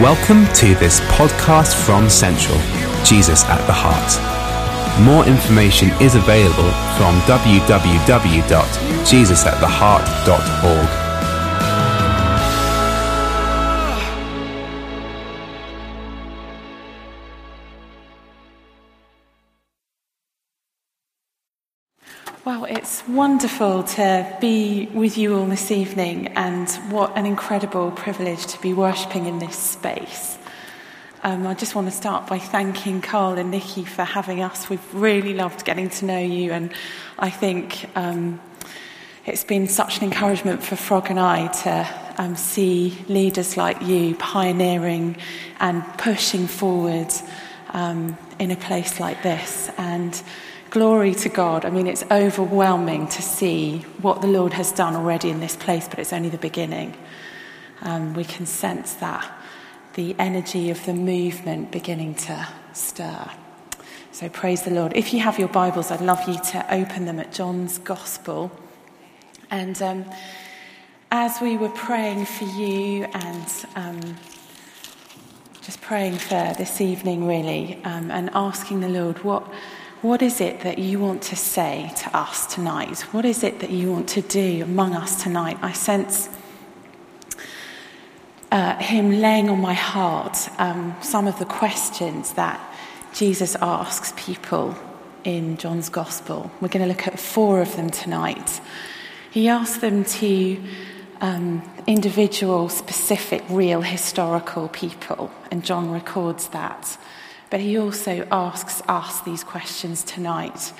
Welcome to this podcast from Central, Jesus at the Heart. More information is available from www.jesusattheheart.org. Well, it's wonderful to be with you all this evening, and what an incredible privilege to be worshipping in this space. Um, I just want to start by thanking Carl and Nikki for having us. We've really loved getting to know you, and I think um, it's been such an encouragement for Frog and I to um, see leaders like you pioneering and pushing forward um, in a place like this. And Glory to God. I mean, it's overwhelming to see what the Lord has done already in this place, but it's only the beginning. Um, we can sense that the energy of the movement beginning to stir. So praise the Lord. If you have your Bibles, I'd love you to open them at John's Gospel. And um, as we were praying for you and um, just praying for this evening, really, um, and asking the Lord, what what is it that you want to say to us tonight? What is it that you want to do among us tonight? I sense uh, Him laying on my heart um, some of the questions that Jesus asks people in John's Gospel. We're going to look at four of them tonight. He asks them to um, individual, specific, real historical people, and John records that. But he also asks us these questions tonight.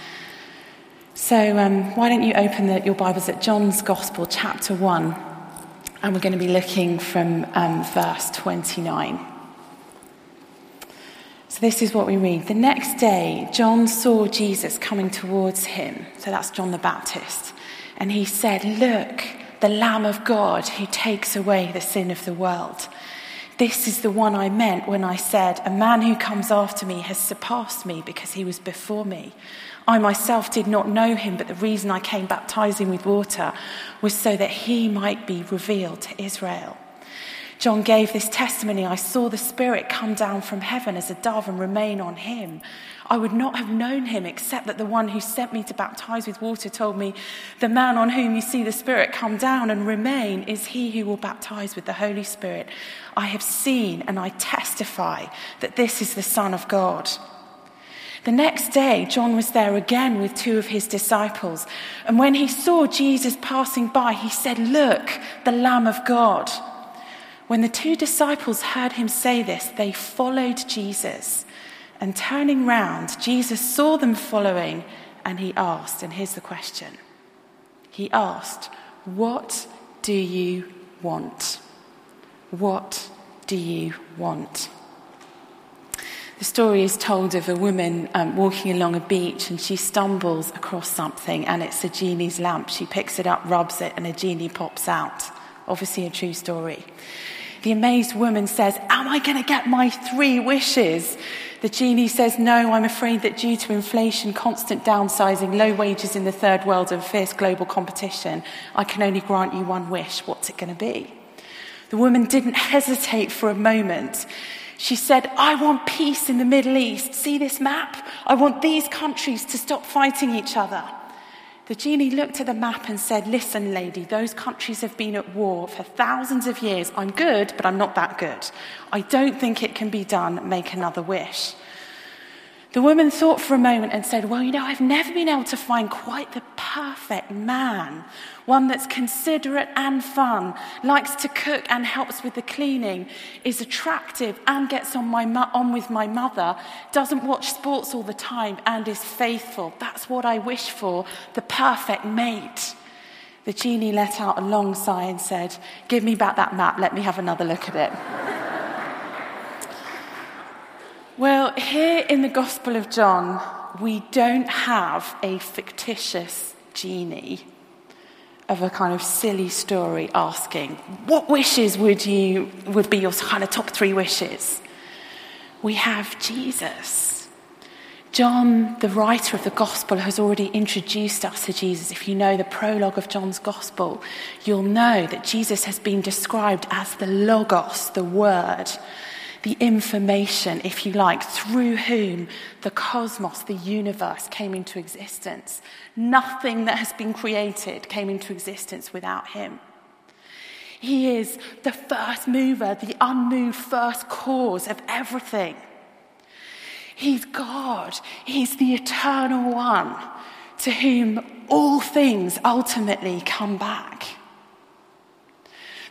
So, um, why don't you open the, your Bibles at John's Gospel, chapter 1, and we're going to be looking from um, verse 29. So, this is what we read. The next day, John saw Jesus coming towards him. So, that's John the Baptist. And he said, Look, the Lamb of God who takes away the sin of the world. This is the one I meant when I said, A man who comes after me has surpassed me because he was before me. I myself did not know him, but the reason I came baptizing with water was so that he might be revealed to Israel. John gave this testimony I saw the Spirit come down from heaven as a dove and remain on him. I would not have known him except that the one who sent me to baptize with water told me, The man on whom you see the Spirit come down and remain is he who will baptize with the Holy Spirit. I have seen and I testify that this is the Son of God. The next day, John was there again with two of his disciples. And when he saw Jesus passing by, he said, Look, the Lamb of God. When the two disciples heard him say this, they followed Jesus. And turning round, Jesus saw them following and he asked, and here's the question He asked, What do you want? What do you want? The story is told of a woman um, walking along a beach and she stumbles across something and it's a genie's lamp. She picks it up, rubs it, and a genie pops out. Obviously, a true story. The amazed woman says, Am I going to get my three wishes? The genie says, No, I'm afraid that due to inflation, constant downsizing, low wages in the third world, and fierce global competition, I can only grant you one wish. What's it going to be? The woman didn't hesitate for a moment. She said, I want peace in the Middle East. See this map? I want these countries to stop fighting each other. The genie looked at the map and said, Listen, lady, those countries have been at war for thousands of years. I'm good, but I'm not that good. I don't think it can be done. Make another wish. The woman thought for a moment and said, Well, you know, I've never been able to find quite the perfect man. One that's considerate and fun, likes to cook and helps with the cleaning, is attractive and gets on, my on with my mother, doesn't watch sports all the time, and is faithful. That's what I wish for the perfect mate. The genie let out a long sigh and said, Give me back that map, let me have another look at it. Well, here in the Gospel of John, we don't have a fictitious genie of a kind of silly story asking, what wishes would you would be your kind of top three wishes? We have Jesus. John, the writer of the Gospel, has already introduced us to Jesus. If you know the prologue of John's Gospel, you'll know that Jesus has been described as the Logos, the Word, the information, if you like, through whom the cosmos, the universe, came into existence. Nothing that has been created came into existence without him. He is the first mover, the unmoved first cause of everything. He's God. He's the eternal one to whom all things ultimately come back.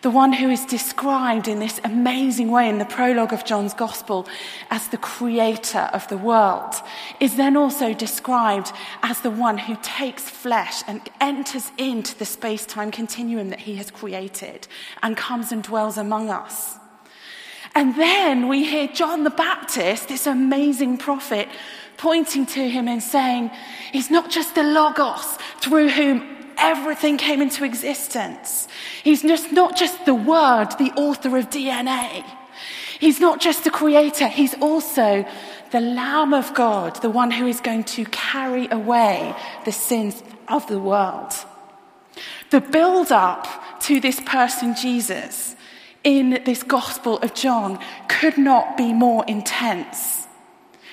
The one who is described in this amazing way in the prologue of John's Gospel as the creator of the world is then also described as the one who takes flesh and enters into the space time continuum that he has created and comes and dwells among us. And then we hear John the Baptist, this amazing prophet, pointing to him and saying, He's not just the Logos through whom everything came into existence. He's just not just the Word, the author of DNA. He's not just the creator, he's also the Lamb of God, the one who is going to carry away the sins of the world. The build up to this person, Jesus, in this Gospel of John could not be more intense.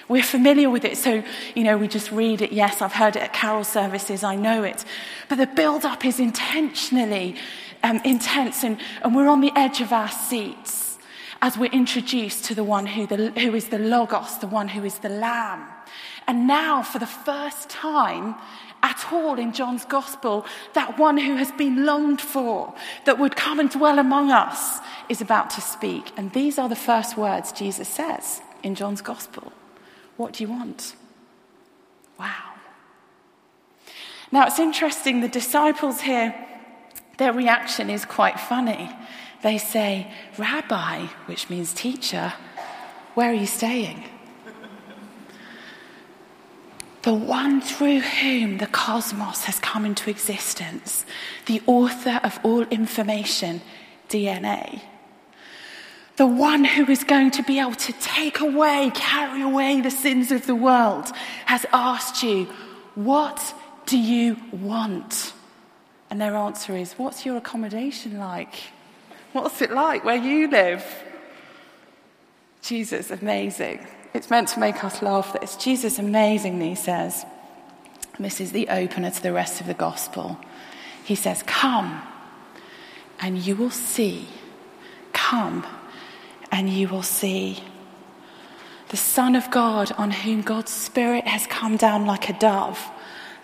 We're familiar with it, so, you know, we just read it. Yes, I've heard it at carol services, I know it. But the build up is intentionally um, intense, and, and we're on the edge of our seats as we're introduced to the one who, the, who is the Logos, the one who is the Lamb. And now, for the first time, at all in John's gospel, that one who has been longed for, that would come and dwell among us, is about to speak. And these are the first words Jesus says in John's gospel What do you want? Wow. Now it's interesting, the disciples here, their reaction is quite funny. They say, Rabbi, which means teacher, where are you staying? the one through whom the cosmos has come into existence, the author of all information, DNA. The one who is going to be able to take away, carry away the sins of the world, has asked you, What do you want? And their answer is, What's your accommodation like? What's it like where you live? Jesus, amazing. It's meant to make us laugh that it's Jesus amazingly says, and this is the opener to the rest of the gospel. He says, Come and you will see. Come and you will see. The Son of God, on whom God's Spirit has come down like a dove,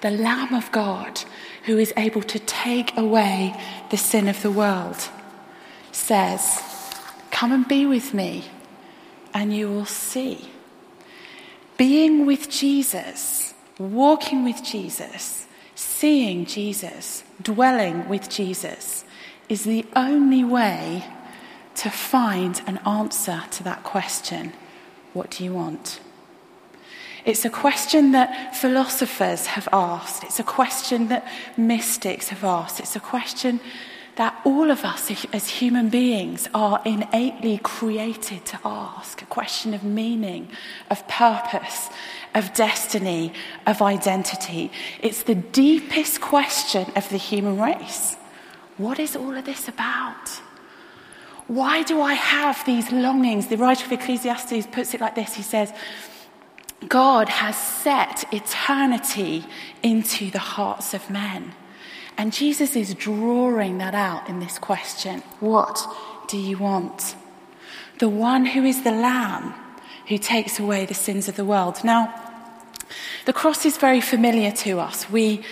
the Lamb of God, who is able to take away the sin of the world, says, Come and be with me, and you will see being with Jesus, walking with Jesus, seeing Jesus, dwelling with Jesus is the only way to find an answer to that question what do you want? It's a question that philosophers have asked. It's a question that mystics have asked. It's a question that all of us as human beings are innately created to ask a question of meaning, of purpose, of destiny, of identity. It's the deepest question of the human race. What is all of this about? Why do I have these longings? The writer of Ecclesiastes puts it like this He says, God has set eternity into the hearts of men. And Jesus is drawing that out in this question What do you want? The one who is the Lamb who takes away the sins of the world. Now, the cross is very familiar to us. We,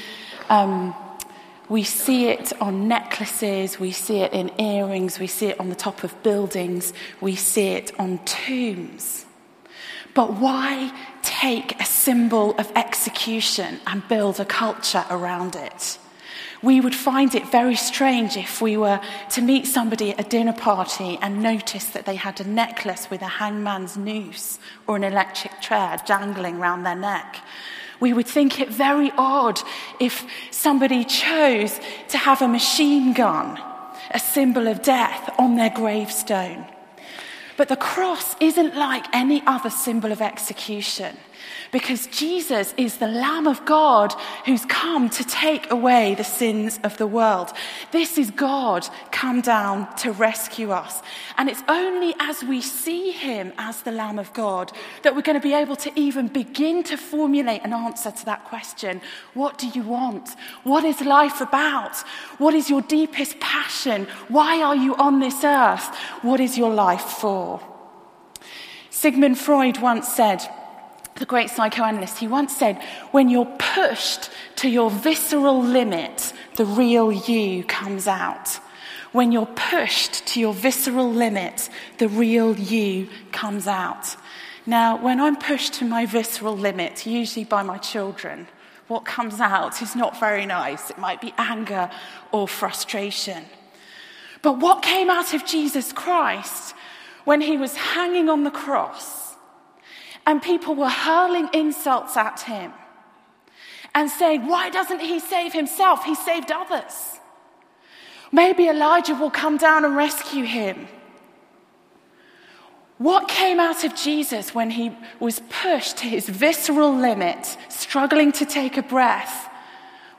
um, we see it on necklaces, we see it in earrings, we see it on the top of buildings, we see it on tombs. But why take a symbol of execution and build a culture around it? We would find it very strange if we were to meet somebody at a dinner party and notice that they had a necklace with a hangman's noose or an electric chair dangling round their neck. We would think it very odd if somebody chose to have a machine gun, a symbol of death, on their gravestone. But the cross isn't like any other symbol of execution because Jesus is the Lamb of God who's come to take away the sins of the world. This is God come down to rescue us. And it's only as we see him as the Lamb of God that we're going to be able to even begin to formulate an answer to that question What do you want? What is life about? What is your deepest passion? Why are you on this earth? What is your life for? Sigmund Freud once said, the great psychoanalyst, he once said, when you're pushed to your visceral limit, the real you comes out. When you're pushed to your visceral limit, the real you comes out. Now, when I'm pushed to my visceral limit, usually by my children, what comes out is not very nice. It might be anger or frustration. But what came out of Jesus Christ when he was hanging on the cross and people were hurling insults at him and saying, Why doesn't he save himself? He saved others. Maybe Elijah will come down and rescue him. What came out of Jesus when he was pushed to his visceral limit, struggling to take a breath,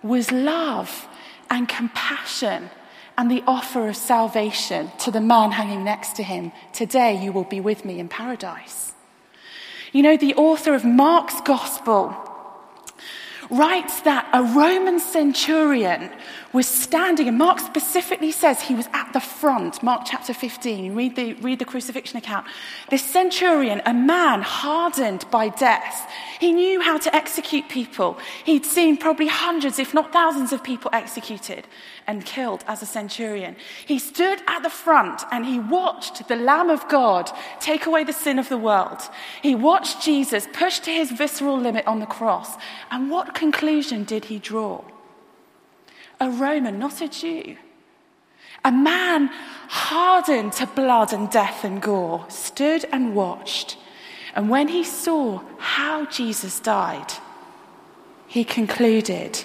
was love and compassion and the offer of salvation to the man hanging next to him. Today you will be with me in paradise. You know, the author of Mark's Gospel writes that a Roman centurion was standing, and Mark specifically says he was at the front, Mark chapter 15. Read the, read the crucifixion account. This centurion, a man hardened by death, he knew how to execute people. He'd seen probably hundreds, if not thousands, of people executed and killed as a centurion. He stood at the front and he watched the Lamb of God take away the sin of the world. He watched Jesus pushed to his visceral limit on the cross. And what conclusion did he draw? A Roman, not a Jew. A man hardened to blood and death and gore stood and watched. And when he saw how Jesus died, he concluded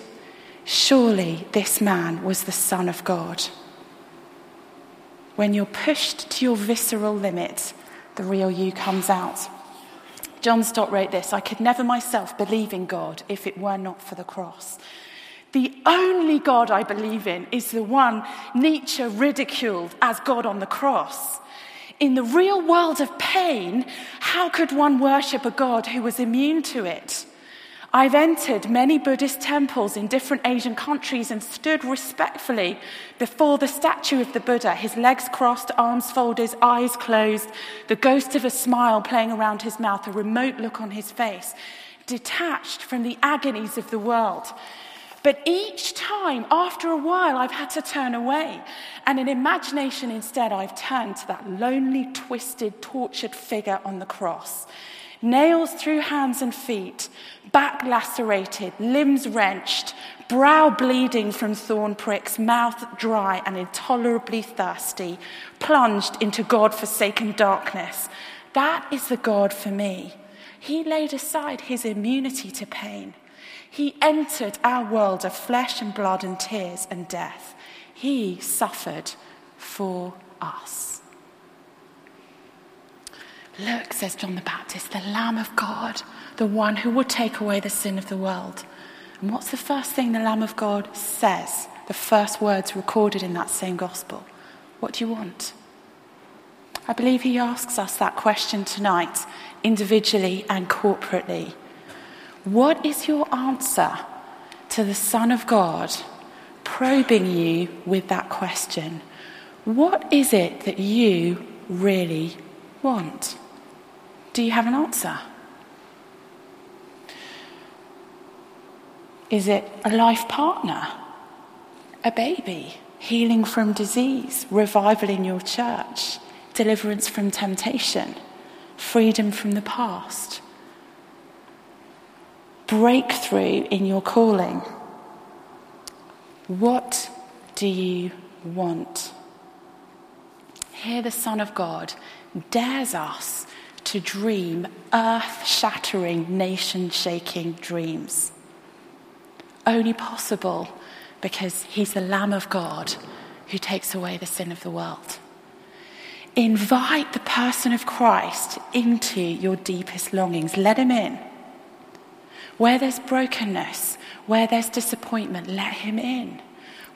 Surely this man was the Son of God. When you're pushed to your visceral limit, the real you comes out. John Stott wrote this I could never myself believe in God if it were not for the cross. The only God I believe in is the one Nietzsche ridiculed as God on the cross. In the real world of pain, how could one worship a God who was immune to it? I've entered many Buddhist temples in different Asian countries and stood respectfully before the statue of the Buddha, his legs crossed, arms folded, eyes closed, the ghost of a smile playing around his mouth, a remote look on his face, detached from the agonies of the world. But each time, after a while, I've had to turn away. And in imagination, instead, I've turned to that lonely, twisted, tortured figure on the cross nails through hands and feet, back lacerated, limbs wrenched, brow bleeding from thorn pricks, mouth dry and intolerably thirsty, plunged into God forsaken darkness. That is the God for me. He laid aside his immunity to pain. He entered our world of flesh and blood and tears and death. He suffered for us. Look, says John the Baptist, the Lamb of God, the one who will take away the sin of the world. And what's the first thing the Lamb of God says? The first words recorded in that same gospel. What do you want? I believe he asks us that question tonight, individually and corporately. What is your answer to the Son of God probing you with that question? What is it that you really want? Do you have an answer? Is it a life partner? A baby? Healing from disease? Revival in your church? Deliverance from temptation? Freedom from the past? Breakthrough in your calling? What do you want? Here, the Son of God dares us to dream earth shattering, nation shaking dreams. Only possible because he's the Lamb of God who takes away the sin of the world. Invite the person of Christ into your deepest longings. Let him in. Where there's brokenness, where there's disappointment, let him in.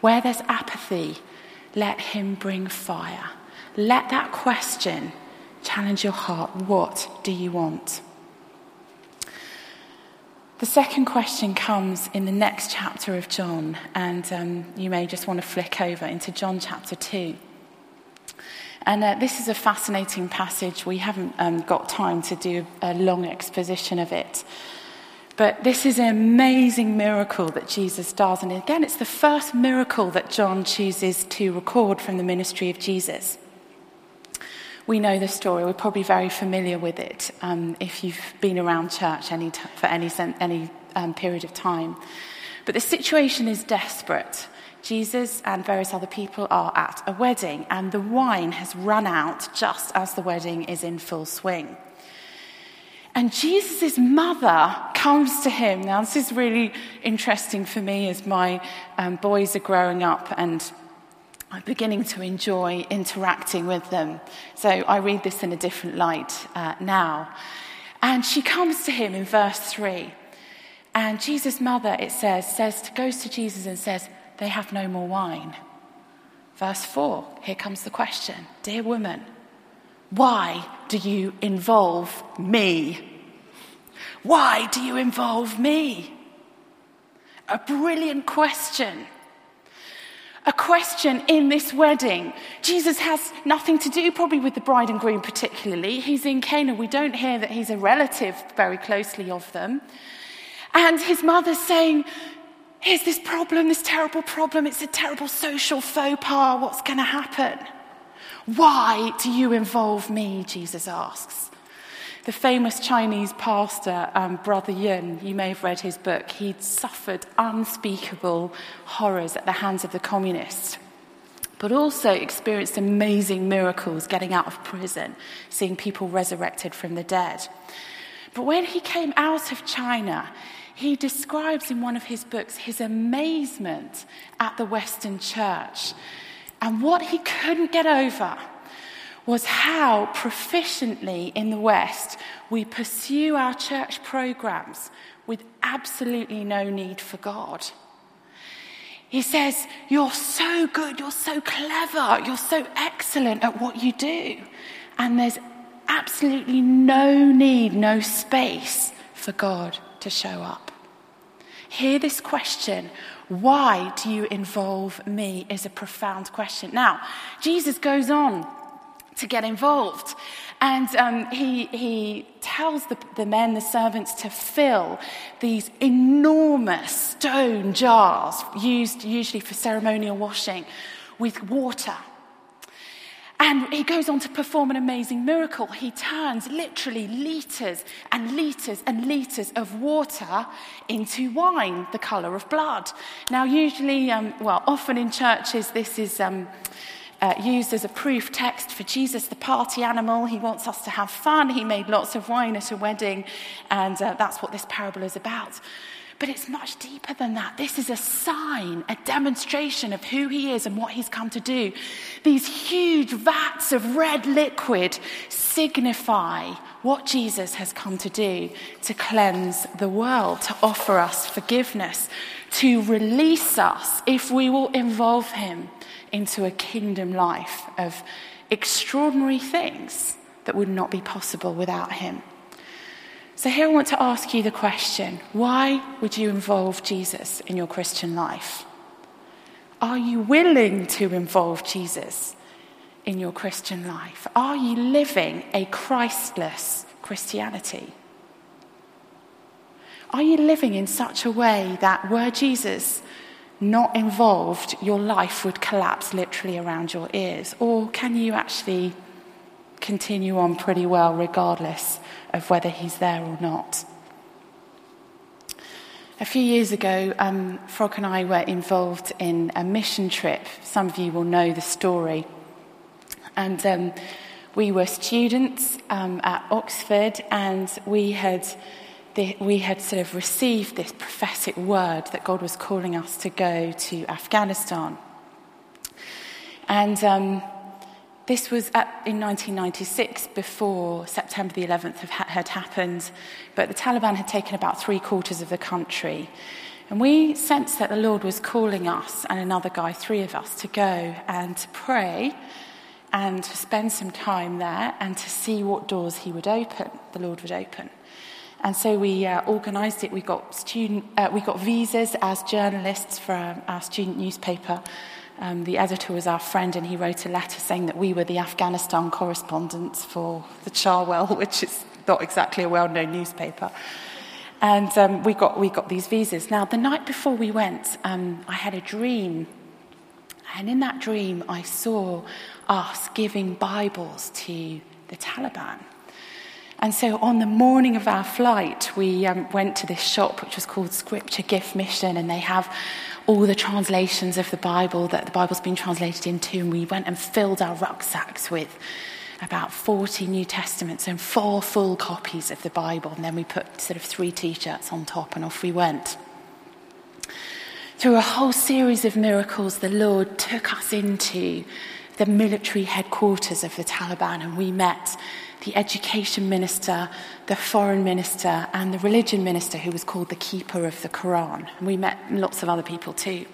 Where there's apathy, let him bring fire. Let that question challenge your heart. What do you want? The second question comes in the next chapter of John, and um, you may just want to flick over into John chapter 2. And uh, this is a fascinating passage. We haven't um, got time to do a long exposition of it. But this is an amazing miracle that Jesus does. And again, it's the first miracle that John chooses to record from the ministry of Jesus. We know the story. We're probably very familiar with it um, if you've been around church any t- for any, any um, period of time. But the situation is desperate. Jesus and various other people are at a wedding, and the wine has run out just as the wedding is in full swing. And Jesus' mother comes to him. Now, this is really interesting for me as my um, boys are growing up and I'm beginning to enjoy interacting with them. So I read this in a different light uh, now. And she comes to him in verse 3. And Jesus' mother, it says, says goes to Jesus and says, They have no more wine. Verse 4, here comes the question Dear woman, why do you involve me? Why do you involve me? A brilliant question a question in this wedding. Jesus has nothing to do, probably, with the bride and groom particularly. He's in Cana. We don't hear that he's a relative very closely of them. And his mother's saying, Here's this problem, this terrible problem. It's a terrible social faux pas. What's going to happen? Why do you involve me? Jesus asks. The famous Chinese pastor, um, Brother Yun, you may have read his book, he'd suffered unspeakable horrors at the hands of the communists, but also experienced amazing miracles getting out of prison, seeing people resurrected from the dead. But when he came out of China, he describes in one of his books his amazement at the Western church and what he couldn't get over was how proficiently in the West we pursue our church programs with absolutely no need for God. He says, You're so good, you're so clever, you're so excellent at what you do. And there's absolutely no need, no space for God to show up. Hear this question why do you involve me? is a profound question. Now, Jesus goes on to get involved. And um, he, he tells the, the men, the servants, to fill these enormous stone jars, used usually for ceremonial washing, with water. And he goes on to perform an amazing miracle. He turns literally litres and litres and litres of water into wine, the colour of blood. Now, usually, um, well, often in churches, this is. Um, uh, used as a proof text for Jesus, the party animal. He wants us to have fun. He made lots of wine at a wedding, and uh, that's what this parable is about. But it's much deeper than that. This is a sign, a demonstration of who he is and what he's come to do. These huge vats of red liquid signify what Jesus has come to do to cleanse the world, to offer us forgiveness, to release us if we will involve him into a kingdom life of extraordinary things that would not be possible without him. So, here I want to ask you the question why would you involve Jesus in your Christian life? Are you willing to involve Jesus in your Christian life? Are you living a Christless Christianity? Are you living in such a way that were Jesus not involved, your life would collapse literally around your ears? Or can you actually continue on pretty well regardless of whether he's there or not? A few years ago, um, Frog and I were involved in a mission trip. Some of you will know the story. And um, we were students um, at Oxford, and we had the, we had sort of received this prophetic word that God was calling us to go to Afghanistan. And um, this was at, in 1996, before September the 11th had happened, but the Taliban had taken about three quarters of the country. And we sensed that the Lord was calling us and another guy, three of us, to go and to pray and to spend some time there and to see what doors He would open, the Lord would open. And so we uh, organised it. We got student, uh, we got visas as journalists for our student newspaper. Um, the editor was our friend, and he wrote a letter saying that we were the Afghanistan correspondents for the Cherwell, which is not exactly a well-known newspaper. And um, we got we got these visas. Now, the night before we went, um, I had a dream, and in that dream, I saw us giving Bibles to the Taliban. And so on the morning of our flight, we um, went to this shop which was called Scripture Gift Mission, and they have all the translations of the Bible that the Bible's been translated into. And we went and filled our rucksacks with about 40 New Testaments and four full copies of the Bible. And then we put sort of three t shirts on top, and off we went. Through a whole series of miracles, the Lord took us into the military headquarters of the Taliban, and we met the education minister, the foreign minister, and the religion minister, who was called the keeper of the Quran. We met lots of other people too.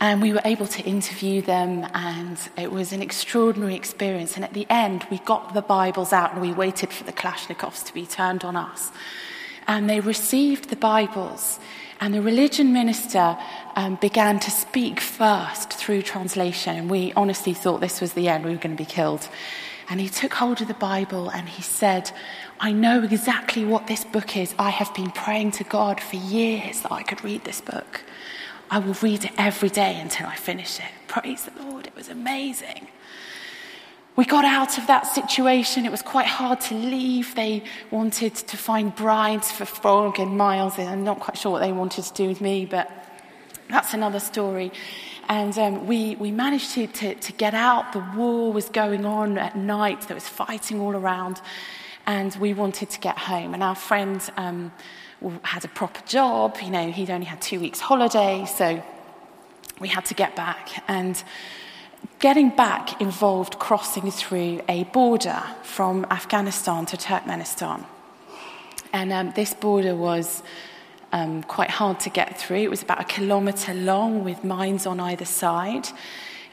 And we were able to interview them, and it was an extraordinary experience. And at the end, we got the Bibles out and we waited for the Kalashnikovs to be turned on us. And they received the Bibles, and the religion minister um, began to speak first through translation. And we honestly thought this was the end, we were going to be killed. And he took hold of the Bible and he said, I know exactly what this book is. I have been praying to God for years that I could read this book. I will read it every day until I finish it. Praise the Lord. It was amazing. We got out of that situation. It was quite hard to leave. They wanted to find brides for Frog and Miles. I'm not quite sure what they wanted to do with me, but that's another story. And um, we, we managed to, to, to get out. The war was going on at night, there was fighting all around, and we wanted to get home. And our friend um, had a proper job, you know, he'd only had two weeks' holiday, so we had to get back. And getting back involved crossing through a border from Afghanistan to Turkmenistan. And um, this border was um, quite hard to get through. It was about a kilometre long with mines on either side.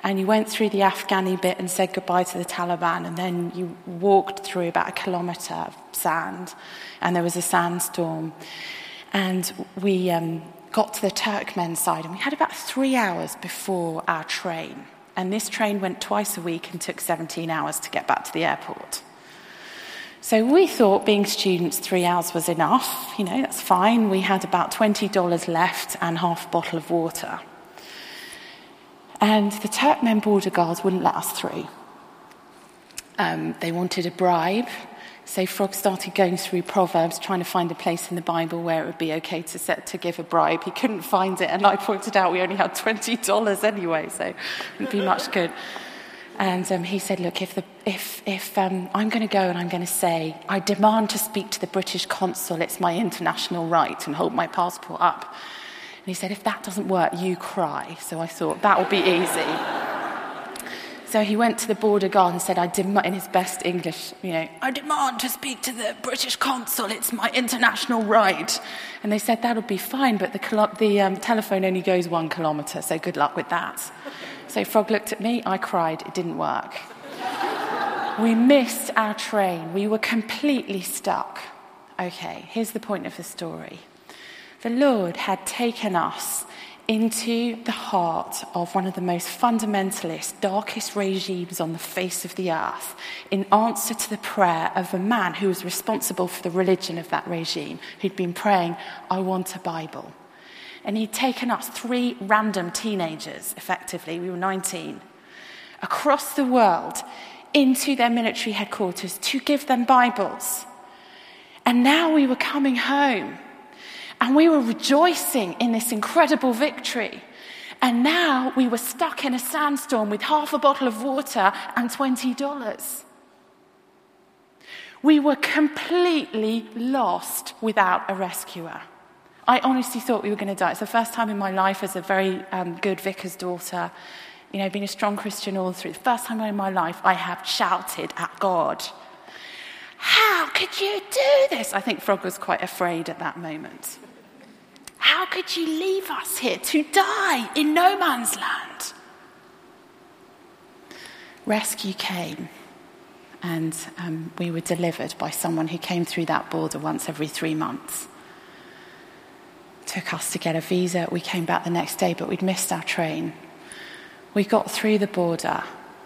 And you went through the Afghani bit and said goodbye to the Taliban, and then you walked through about a kilometre of sand, and there was a sandstorm. And we um, got to the Turkmen side, and we had about three hours before our train. And this train went twice a week and took 17 hours to get back to the airport. So we thought being students, three hours was enough. You know, that's fine. We had about $20 left and half a bottle of water. And the Turkmen border guards wouldn't let us through. Um, they wanted a bribe. So Frog started going through Proverbs, trying to find a place in the Bible where it would be okay to, set, to give a bribe. He couldn't find it, and I pointed out we only had $20 anyway, so it wouldn't be much good. And um, he said, Look, if, the, if, if um, I'm going to go and I'm going to say, I demand to speak to the British consul, it's my international right, and hold my passport up. And he said, If that doesn't work, you cry. So I thought, that will be easy. So he went to the border guard and said, I demand, in his best English, you know, I demand to speak to the British consul. It's my international right. And they said, that'll be fine, but the, the um, telephone only goes one kilometre, so good luck with that. So Frog looked at me, I cried, it didn't work. we missed our train, we were completely stuck. Okay, here's the point of the story. The Lord had taken us into the heart of one of the most fundamentalist, darkest regimes on the face of the earth in answer to the prayer of a man who was responsible for the religion of that regime, who'd been praying, I want a Bible. And he'd taken us, three random teenagers, effectively, we were 19, across the world into their military headquarters to give them Bibles. And now we were coming home and we were rejoicing in this incredible victory. And now we were stuck in a sandstorm with half a bottle of water and $20. We were completely lost without a rescuer. I honestly thought we were going to die. It's the first time in my life as a very um, good vicar's daughter You know, being a strong Christian all through. The first time in my life I have shouted at God. How could you do this? I think Frog was quite afraid at that moment. How could you leave us here to die in no man's land? Rescue came, and um, we were delivered by someone who came through that border once every three months. Took us to get a visa. We came back the next day, but we'd missed our train. We got through the border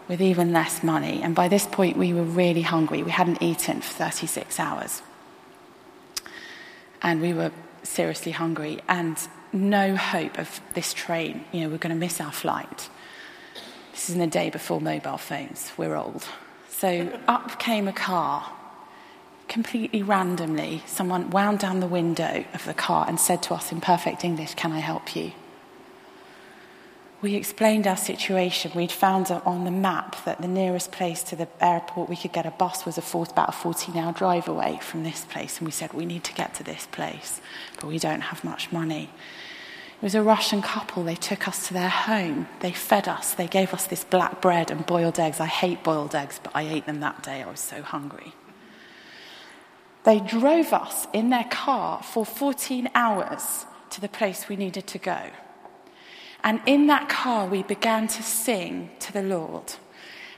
with even less money, and by this point, we were really hungry. We hadn't eaten for 36 hours. And we were seriously hungry, and no hope of this train. You know, we're going to miss our flight. This is in the day before mobile phones. We're old. So up came a car. Completely randomly, someone wound down the window of the car and said to us in perfect English, Can I help you? We explained our situation. We'd found on the map that the nearest place to the airport we could get a bus was a about a 14 hour drive away from this place. And we said, We need to get to this place, but we don't have much money. It was a Russian couple. They took us to their home. They fed us. They gave us this black bread and boiled eggs. I hate boiled eggs, but I ate them that day. I was so hungry. They drove us in their car for 14 hours to the place we needed to go. And in that car, we began to sing to the Lord.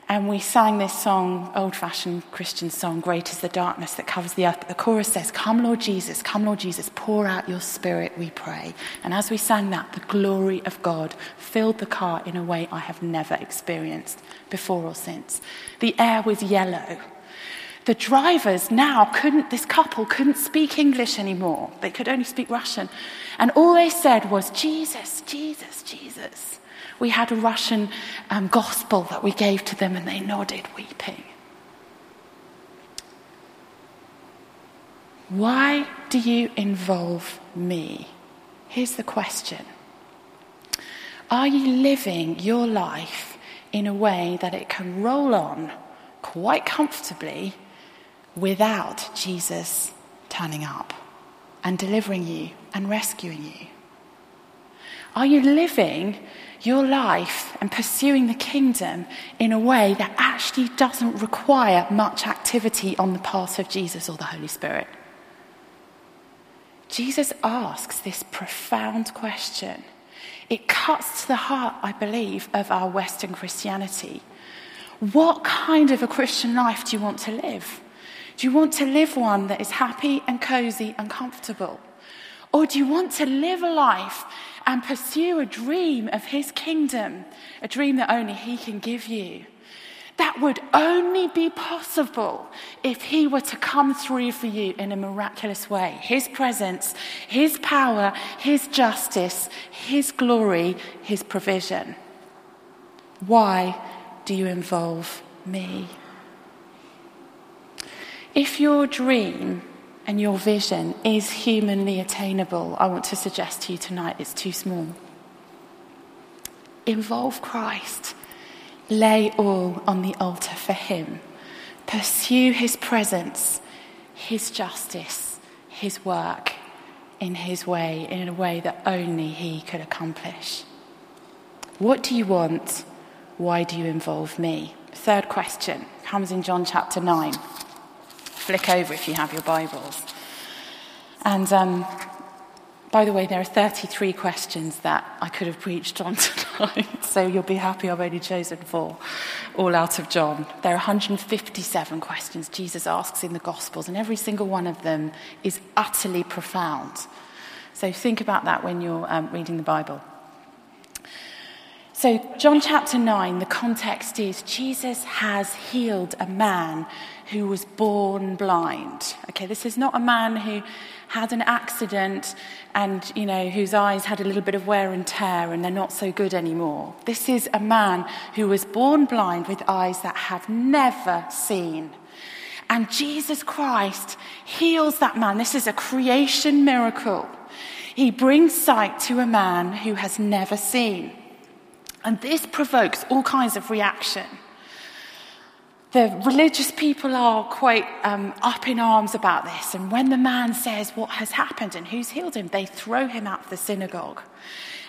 And we sang this song, old fashioned Christian song, Great is the Darkness that covers the earth. But the chorus says, Come, Lord Jesus, come, Lord Jesus, pour out your spirit, we pray. And as we sang that, the glory of God filled the car in a way I have never experienced before or since. The air was yellow. The drivers now couldn't, this couple couldn't speak English anymore. They could only speak Russian. And all they said was, Jesus, Jesus, Jesus we had a Russian um, gospel that we gave to them, and they nodded, weeping. Why do you involve me? Here's the question Are you living your life in a way that it can roll on quite comfortably without Jesus turning up and delivering you and rescuing you? Are you living your life and pursuing the kingdom in a way that actually doesn't require much activity on the part of Jesus or the Holy Spirit. Jesus asks this profound question. It cuts to the heart, I believe, of our Western Christianity. What kind of a Christian life do you want to live? Do you want to live one that is happy and cozy and comfortable? Or do you want to live a life and pursue a dream of his kingdom, a dream that only he can give you. That would only be possible if he were to come through for you in a miraculous way. His presence, his power, his justice, his glory, his provision. Why do you involve me? If your dream and your vision is humanly attainable, I want to suggest to you tonight it's too small. Involve Christ. Lay all on the altar for Him. Pursue His presence, His justice, His work in His way, in a way that only He could accomplish. What do you want? Why do you involve me? Third question comes in John chapter 9 flick over if you have your Bibles. And um, by the way, there are 33 questions that I could have preached on tonight, so you'll be happy I've only chosen four, all out of John. There are 157 questions Jesus asks in the Gospels, and every single one of them is utterly profound. So think about that when you're um, reading the Bible. So, John chapter 9, the context is Jesus has healed a man who was born blind. Okay, this is not a man who had an accident and, you know, whose eyes had a little bit of wear and tear and they're not so good anymore. This is a man who was born blind with eyes that have never seen. And Jesus Christ heals that man. This is a creation miracle. He brings sight to a man who has never seen. And this provokes all kinds of reaction the religious people are quite um, up in arms about this. And when the man says what has happened and who's healed him, they throw him out of the synagogue.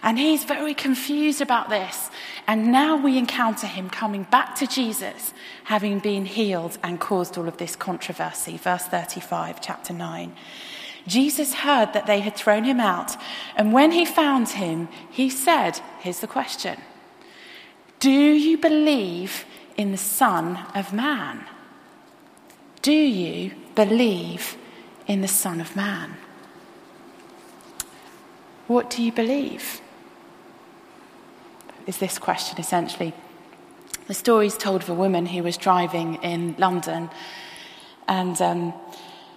And he's very confused about this. And now we encounter him coming back to Jesus, having been healed and caused all of this controversy. Verse 35, chapter 9. Jesus heard that they had thrown him out, and when he found him, he said, Here's the question Do you believe in the Son of Man? Do you believe in the Son of Man? What do you believe? Is this question essentially. The story is told of a woman who was driving in London and um,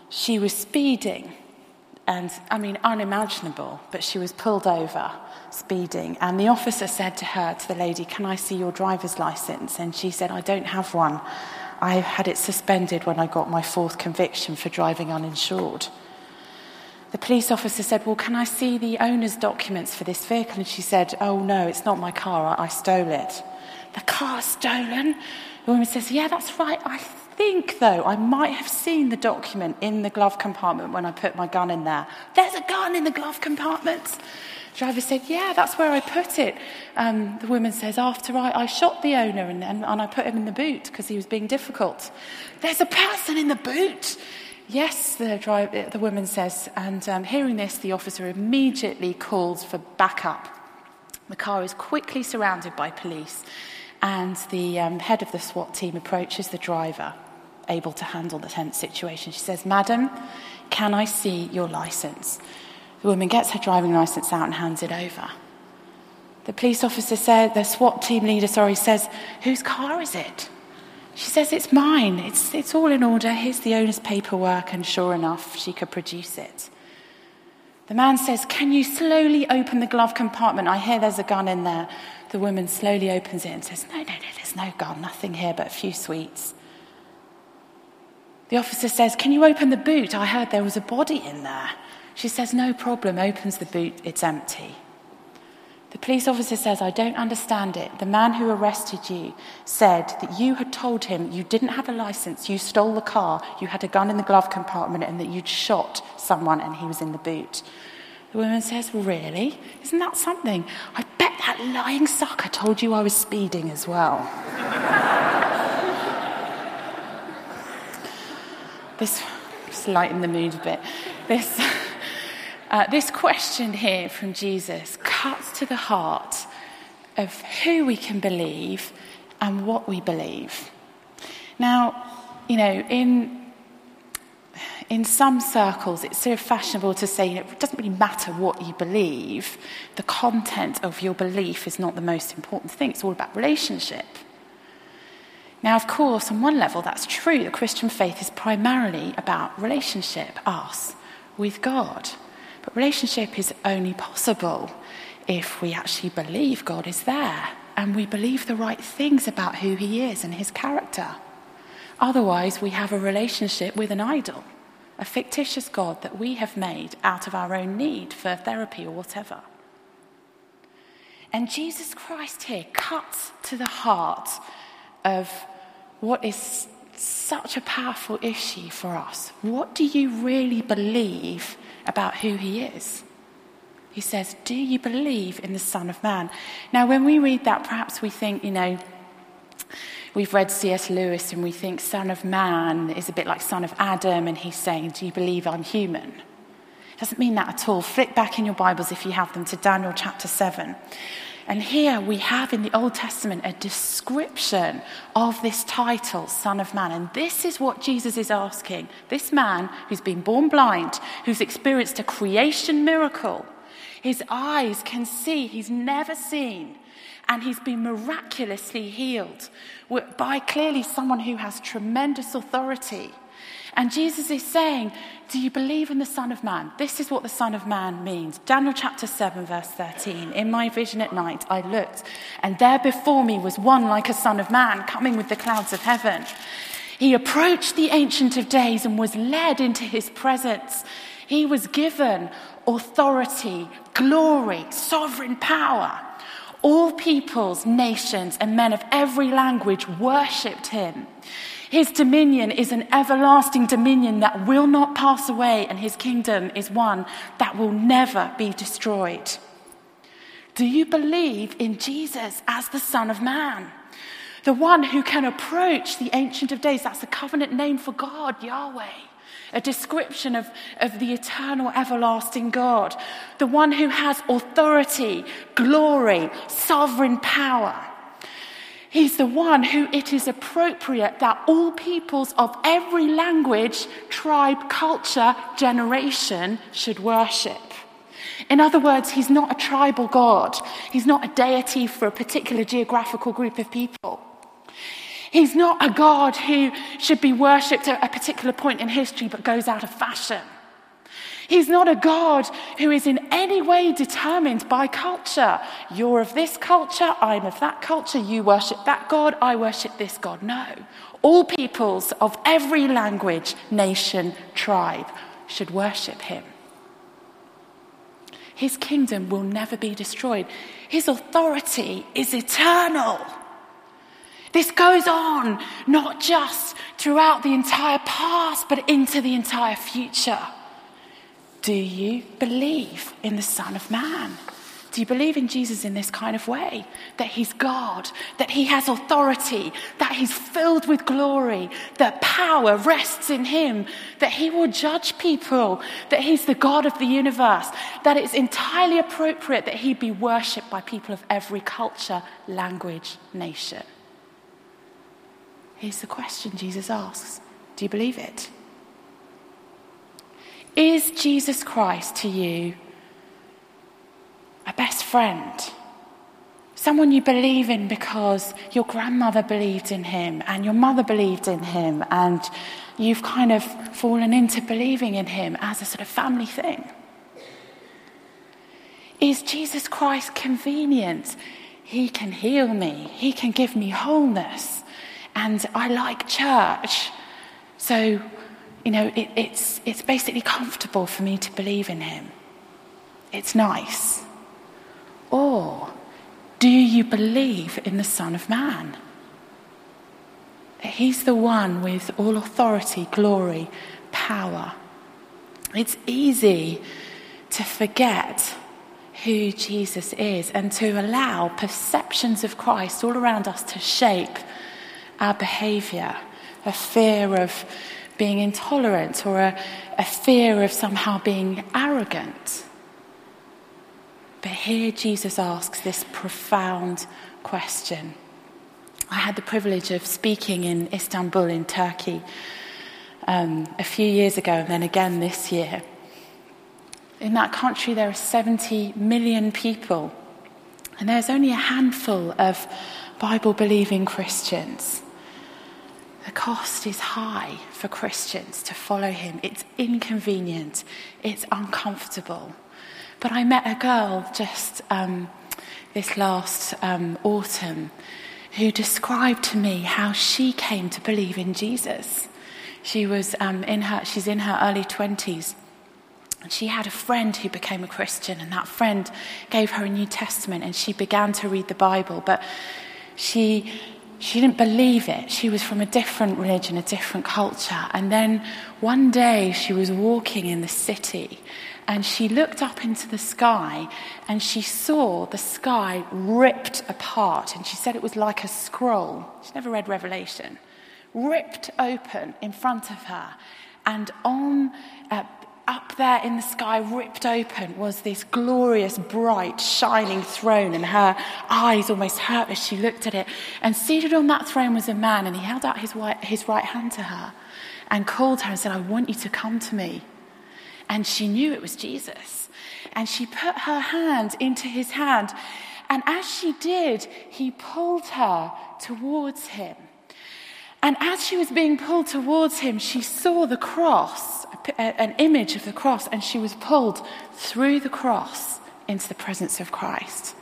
she was speeding. And I mean, unimaginable, but she was pulled over speeding. And the officer said to her, to the lady, Can I see your driver's license? And she said, I don't have one. I had it suspended when I got my fourth conviction for driving uninsured. The police officer said, Well, can I see the owner's documents for this vehicle? And she said, Oh, no, it's not my car. I, I stole it. The car's stolen? The woman says, Yeah, that's right. I think, though, I might have seen the document in the glove compartment when I put my gun in there. There's a gun in the glove compartment. Driver said, Yeah, that's where I put it. Um, the woman says, After I, I shot the owner and, and, and I put him in the boot because he was being difficult. There's a person in the boot. Yes, the, driver, the woman says. And um, hearing this, the officer immediately calls for backup. The car is quickly surrounded by police, and the um, head of the SWAT team approaches the driver, able to handle the tense situation. She says, Madam, can I see your license? The woman gets her driving license out and hands it over. The police officer said, the SWAT team leader, sorry, says, Whose car is it? She says, It's mine. It's, it's all in order. Here's the owner's paperwork. And sure enough, she could produce it. The man says, Can you slowly open the glove compartment? I hear there's a gun in there. The woman slowly opens it and says, No, no, no, there's no gun, nothing here but a few sweets. The officer says, Can you open the boot? I heard there was a body in there. She says, No problem, opens the boot, it's empty. The police officer says, I don't understand it. The man who arrested you said that you had told him you didn't have a license, you stole the car, you had a gun in the glove compartment, and that you'd shot someone and he was in the boot. The woman says, Really? Isn't that something? I bet that lying sucker told you I was speeding as well. this, just lighten the mood a bit. This. Uh, this question here from Jesus cuts to the heart of who we can believe and what we believe. Now, you know, in, in some circles, it's sort of fashionable to say it doesn't really matter what you believe, the content of your belief is not the most important thing, it's all about relationship. Now, of course, on one level, that's true. The Christian faith is primarily about relationship, us, with God. But relationship is only possible if we actually believe God is there and we believe the right things about who He is and His character. Otherwise, we have a relationship with an idol, a fictitious God that we have made out of our own need for therapy or whatever. And Jesus Christ here cuts to the heart of what is such a powerful issue for us. What do you really believe about who he is. He says, Do you believe in the Son of Man? Now, when we read that, perhaps we think, you know, we've read C.S. Lewis and we think Son of Man is a bit like Son of Adam, and he's saying, Do you believe I'm human? It doesn't mean that at all. Flick back in your Bibles if you have them to Daniel chapter 7. And here we have in the Old Testament a description of this title, Son of Man. And this is what Jesus is asking. This man who's been born blind, who's experienced a creation miracle, his eyes can see, he's never seen, and he's been miraculously healed by clearly someone who has tremendous authority. And Jesus is saying, Do you believe in the Son of Man? This is what the Son of Man means. Daniel chapter 7, verse 13. In my vision at night, I looked, and there before me was one like a Son of Man coming with the clouds of heaven. He approached the Ancient of Days and was led into his presence. He was given authority, glory, sovereign power. All peoples, nations, and men of every language worshipped him. His dominion is an everlasting dominion that will not pass away, and his kingdom is one that will never be destroyed. Do you believe in Jesus as the Son of Man? The one who can approach the Ancient of Days. That's the covenant name for God, Yahweh. A description of, of the eternal, everlasting God. The one who has authority, glory, sovereign power. He's the one who it is appropriate that all peoples of every language, tribe, culture, generation should worship. In other words, he's not a tribal God. He's not a deity for a particular geographical group of people. He's not a God who should be worshipped at a particular point in history but goes out of fashion. He's not a God who is in any way determined by culture. You're of this culture, I'm of that culture, you worship that God, I worship this God. No. All peoples of every language, nation, tribe should worship him. His kingdom will never be destroyed. His authority is eternal. This goes on not just throughout the entire past, but into the entire future. Do you believe in the Son of Man? Do you believe in Jesus in this kind of way? That he's God, that he has authority, that he's filled with glory, that power rests in him, that he will judge people, that he's the God of the universe, that it's entirely appropriate that he be worshipped by people of every culture, language, nation? Here's the question Jesus asks Do you believe it? Is Jesus Christ to you a best friend? Someone you believe in because your grandmother believed in him and your mother believed in him, and you've kind of fallen into believing in him as a sort of family thing? Is Jesus Christ convenient? He can heal me, he can give me wholeness, and I like church. So you know, it, it's, it's basically comfortable for me to believe in him. It's nice. Or do you believe in the Son of Man? He's the one with all authority, glory, power. It's easy to forget who Jesus is and to allow perceptions of Christ all around us to shape our behavior, a fear of being intolerant or a, a fear of somehow being arrogant. But here Jesus asks this profound question. I had the privilege of speaking in Istanbul in Turkey um, a few years ago and then again this year. In that country, there are 70 million people, and there's only a handful of Bible believing Christians. The cost is high for Christians to follow him. It's inconvenient, it's uncomfortable. But I met a girl just um, this last um, autumn who described to me how she came to believe in Jesus. She was um, in her, she's in her early 20s. And she had a friend who became a Christian, and that friend gave her a New Testament, and she began to read the Bible. But she she didn't believe it. She was from a different religion, a different culture. And then one day she was walking in the city and she looked up into the sky and she saw the sky ripped apart. And she said it was like a scroll. She never read Revelation. Ripped open in front of her. And on, uh, up there in the sky, ripped open, was this glorious, bright, shining throne, and her eyes almost hurt as she looked at it. And seated on that throne was a man, and he held out his, white, his right hand to her and called her and said, I want you to come to me. And she knew it was Jesus. And she put her hand into his hand. And as she did, he pulled her towards him. And as she was being pulled towards him, she saw the cross, an image of the cross, and she was pulled through the cross into the presence of Christ.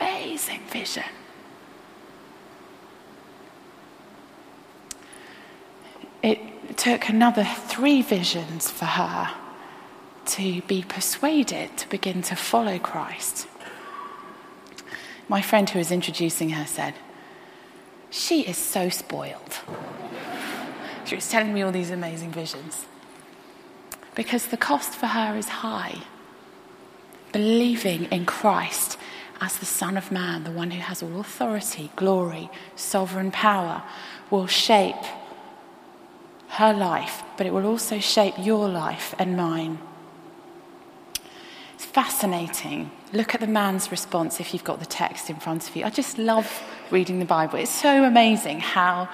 Amazing vision. It took another three visions for her to be persuaded to begin to follow Christ. My friend who was introducing her said, she is so spoiled. She was telling me all these amazing visions. Because the cost for her is high. Believing in Christ as the Son of Man, the one who has all authority, glory, sovereign power, will shape her life, but it will also shape your life and mine. It's fascinating. Look at the man's response if you've got the text in front of you. I just love reading the Bible. It's so amazing how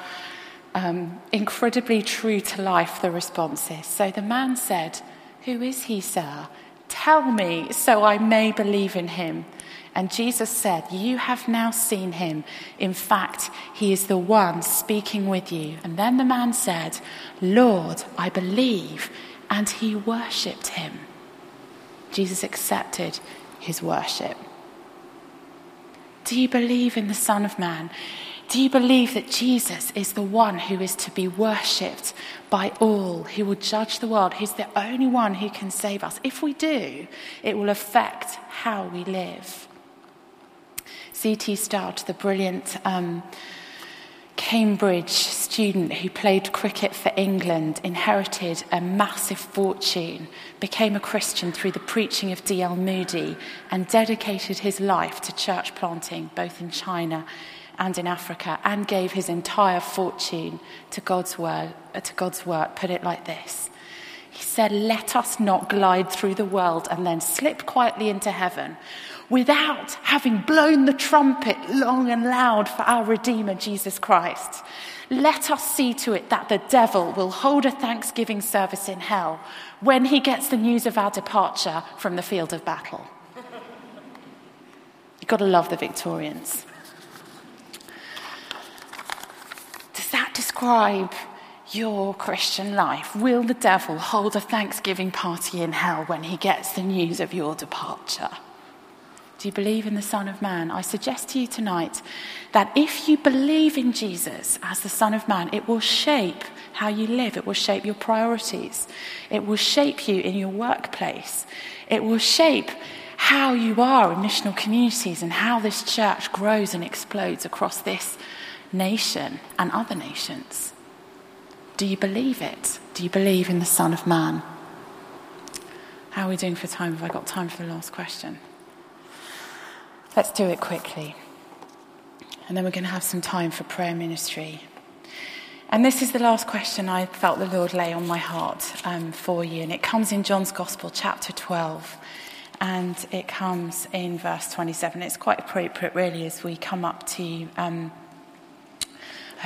um, incredibly true to life the response is. So the man said, Who is he, sir? Tell me so I may believe in him. And Jesus said, You have now seen him. In fact, he is the one speaking with you. And then the man said, Lord, I believe. And he worshipped him. Jesus accepted his worship. Do you believe in the Son of Man? Do you believe that Jesus is the one who is to be worshipped by all, who will judge the world? He's the only one who can save us. If we do, it will affect how we live. C.T. Studd, the brilliant um, Cambridge student who played cricket for England, inherited a massive fortune, became a Christian through the preaching of D.L. Moody, and dedicated his life to church planting both in China and in Africa, and gave his entire fortune to God's, word, uh, to God's work. Put it like this He said, Let us not glide through the world and then slip quietly into heaven without having blown the trumpet long and loud for our Redeemer, Jesus Christ. Let us see to it that the devil will hold a thanksgiving service in hell when he gets the news of our departure from the field of battle. You've got to love the Victorians. Does that describe your Christian life? Will the devil hold a thanksgiving party in hell when he gets the news of your departure? Do you believe in the Son of Man? I suggest to you tonight that if you believe in Jesus as the Son of Man, it will shape how you live, it will shape your priorities, it will shape you in your workplace, it will shape how you are in missional communities and how this church grows and explodes across this nation and other nations. Do you believe it? Do you believe in the Son of Man? How are we doing for time? Have I got time for the last question? Let's do it quickly. And then we're going to have some time for prayer ministry. And this is the last question I felt the Lord lay on my heart um, for you. And it comes in John's Gospel, chapter 12. And it comes in verse 27. It's quite appropriate, really, as we come up to um,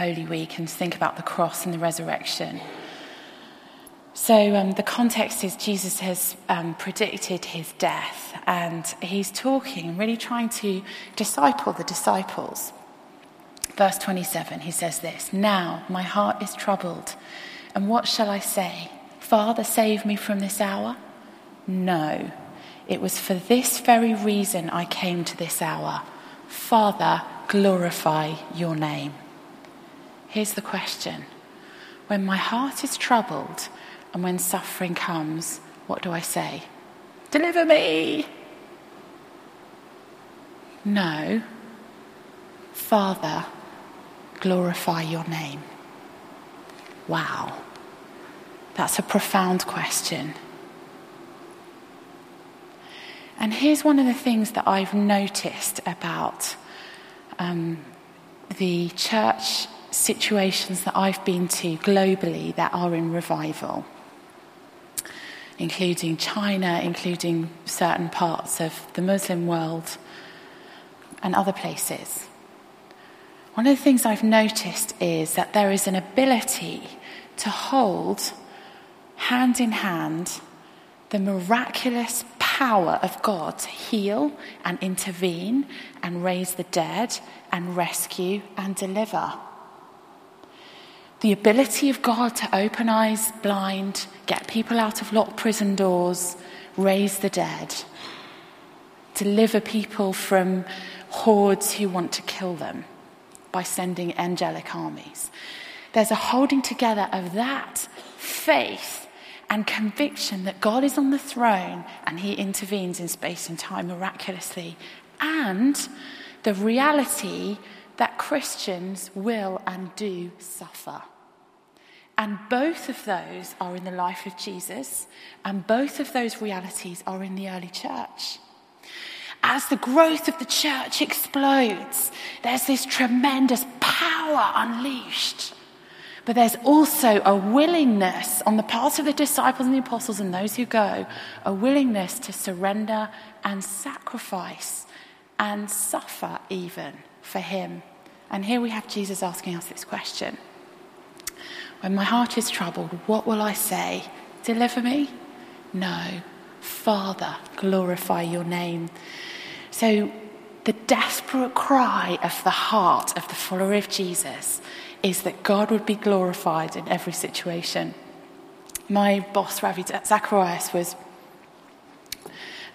Holy Week and think about the cross and the resurrection. So, um, the context is Jesus has um, predicted his death, and he's talking, really trying to disciple the disciples. Verse 27, he says this Now my heart is troubled, and what shall I say? Father, save me from this hour? No, it was for this very reason I came to this hour. Father, glorify your name. Here's the question When my heart is troubled, and when suffering comes, what do I say? Deliver me! No. Father, glorify your name. Wow. That's a profound question. And here's one of the things that I've noticed about um, the church situations that I've been to globally that are in revival including China, including certain parts of the Muslim world, and other places. One of the things I've noticed is that there is an ability to hold hand in hand the miraculous power of God to heal and intervene and raise the dead and rescue and deliver. The ability of God to open eyes blind, get people out of locked prison doors, raise the dead, deliver people from hordes who want to kill them by sending angelic armies. There's a holding together of that faith and conviction that God is on the throne and he intervenes in space and time miraculously, and the reality that Christians will and do suffer. And both of those are in the life of Jesus, and both of those realities are in the early church. as the growth of the church explodes, there's this tremendous power unleashed. But there's also a willingness on the part of the disciples and the apostles and those who go, a willingness to surrender and sacrifice and suffer even for Him. And here we have Jesus asking us this question When my heart is troubled, what will I say? Deliver me? No. Father, glorify your name. So, the desperate cry of the heart of the follower of Jesus is that God would be glorified in every situation. My boss, Ravi Zacharias, was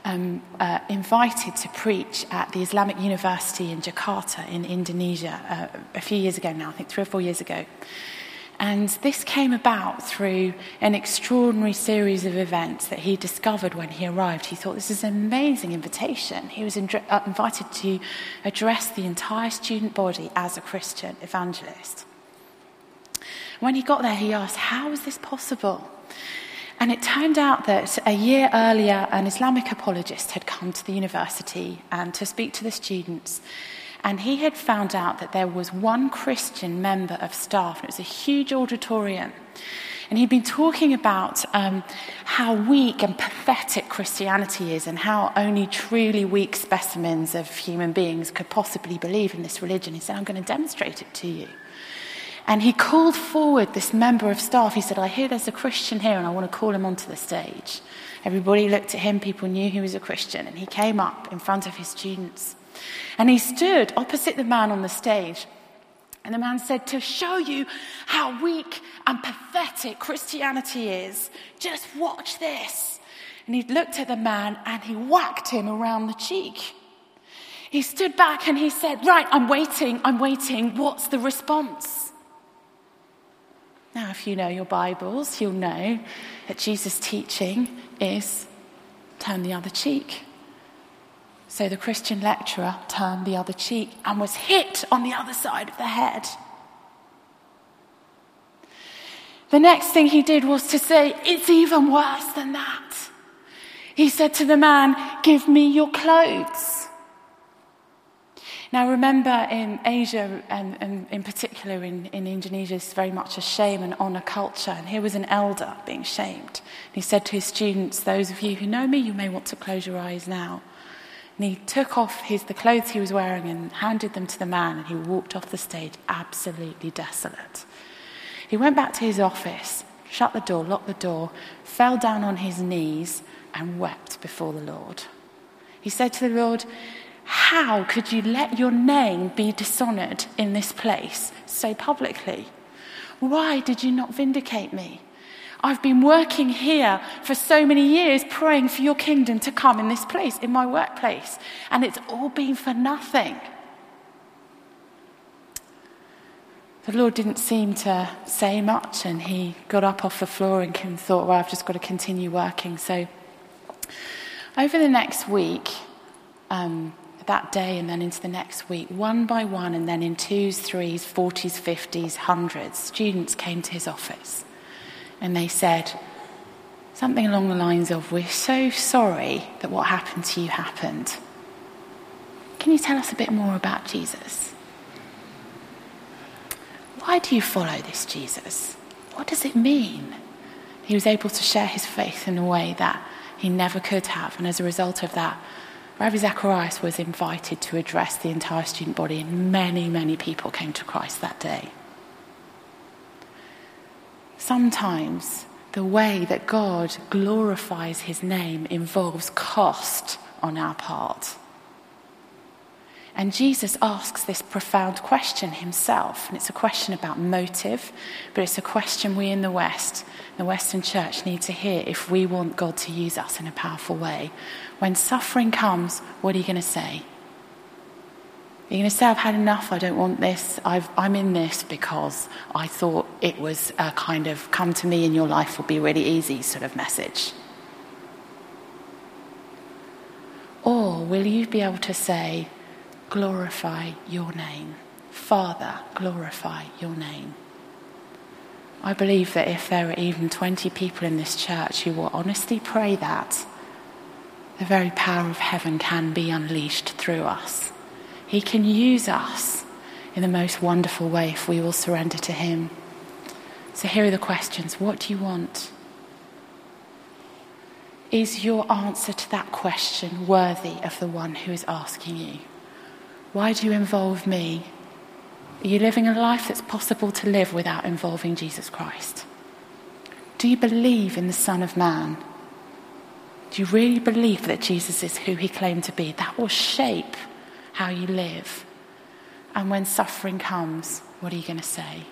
um, uh, invited to preach at the Islamic University in Jakarta in Indonesia uh, a few years ago now, I think three or four years ago. And this came about through an extraordinary series of events that he discovered when he arrived. He thought this is an amazing invitation. He was uh, invited to address the entire student body as a Christian evangelist. When he got there, he asked, How is this possible? And it turned out that a year earlier, an Islamic apologist had come to the university and to speak to the students. And he had found out that there was one Christian member of staff, and it was a huge auditorium. And he'd been talking about um, how weak and pathetic Christianity is, and how only truly weak specimens of human beings could possibly believe in this religion. He said, I'm going to demonstrate it to you. And he called forward this member of staff. He said, I hear there's a Christian here, and I want to call him onto the stage. Everybody looked at him, people knew he was a Christian, and he came up in front of his students. And he stood opposite the man on the stage. And the man said, To show you how weak and pathetic Christianity is, just watch this. And he looked at the man and he whacked him around the cheek. He stood back and he said, Right, I'm waiting, I'm waiting. What's the response? Now, if you know your Bibles, you'll know that Jesus' teaching is turn the other cheek. So the Christian lecturer turned the other cheek and was hit on the other side of the head. The next thing he did was to say, It's even worse than that. He said to the man, Give me your clothes. Now, remember in Asia, and, and in particular in, in Indonesia, it's very much a shame and honor culture. And here was an elder being shamed. He said to his students, Those of you who know me, you may want to close your eyes now. And he took off his, the clothes he was wearing and handed them to the man, and he walked off the stage absolutely desolate. He went back to his office, shut the door, locked the door, fell down on his knees, and wept before the Lord. He said to the Lord, How could you let your name be dishonored in this place so publicly? Why did you not vindicate me? I've been working here for so many years praying for your kingdom to come in this place, in my workplace, and it's all been for nothing. The Lord didn't seem to say much, and he got up off the floor and thought, Well, I've just got to continue working. So, over the next week, um, that day and then into the next week, one by one, and then in twos, threes, forties, fifties, hundreds, students came to his office and they said something along the lines of, We're so sorry that what happened to you happened. Can you tell us a bit more about Jesus? Why do you follow this Jesus? What does it mean? He was able to share his faith in a way that he never could have, and as a result of that, Ravi Zacharias was invited to address the entire student body, and many, many people came to Christ that day sometimes the way that God glorifies his name involves cost on our part. And Jesus asks this profound question himself. And it's a question about motive, but it's a question we in the West, the Western church, need to hear if we want God to use us in a powerful way. When suffering comes, what are you going to say? You're going to say, I've had enough, I don't want this, i am in this because I thought it was a kind of come to me and your life will be really easy sort of message. Or will you be able to say, glorify your name? Father, glorify your name. I believe that if there are even 20 people in this church who will honestly pray that, the very power of heaven can be unleashed through us. He can use us in the most wonderful way if we will surrender to Him. So, here are the questions What do you want? Is your answer to that question worthy of the one who is asking you? Why do you involve me? Are you living a life that's possible to live without involving Jesus Christ? Do you believe in the Son of Man? Do you really believe that Jesus is who he claimed to be? That will shape how you live. And when suffering comes, what are you going to say?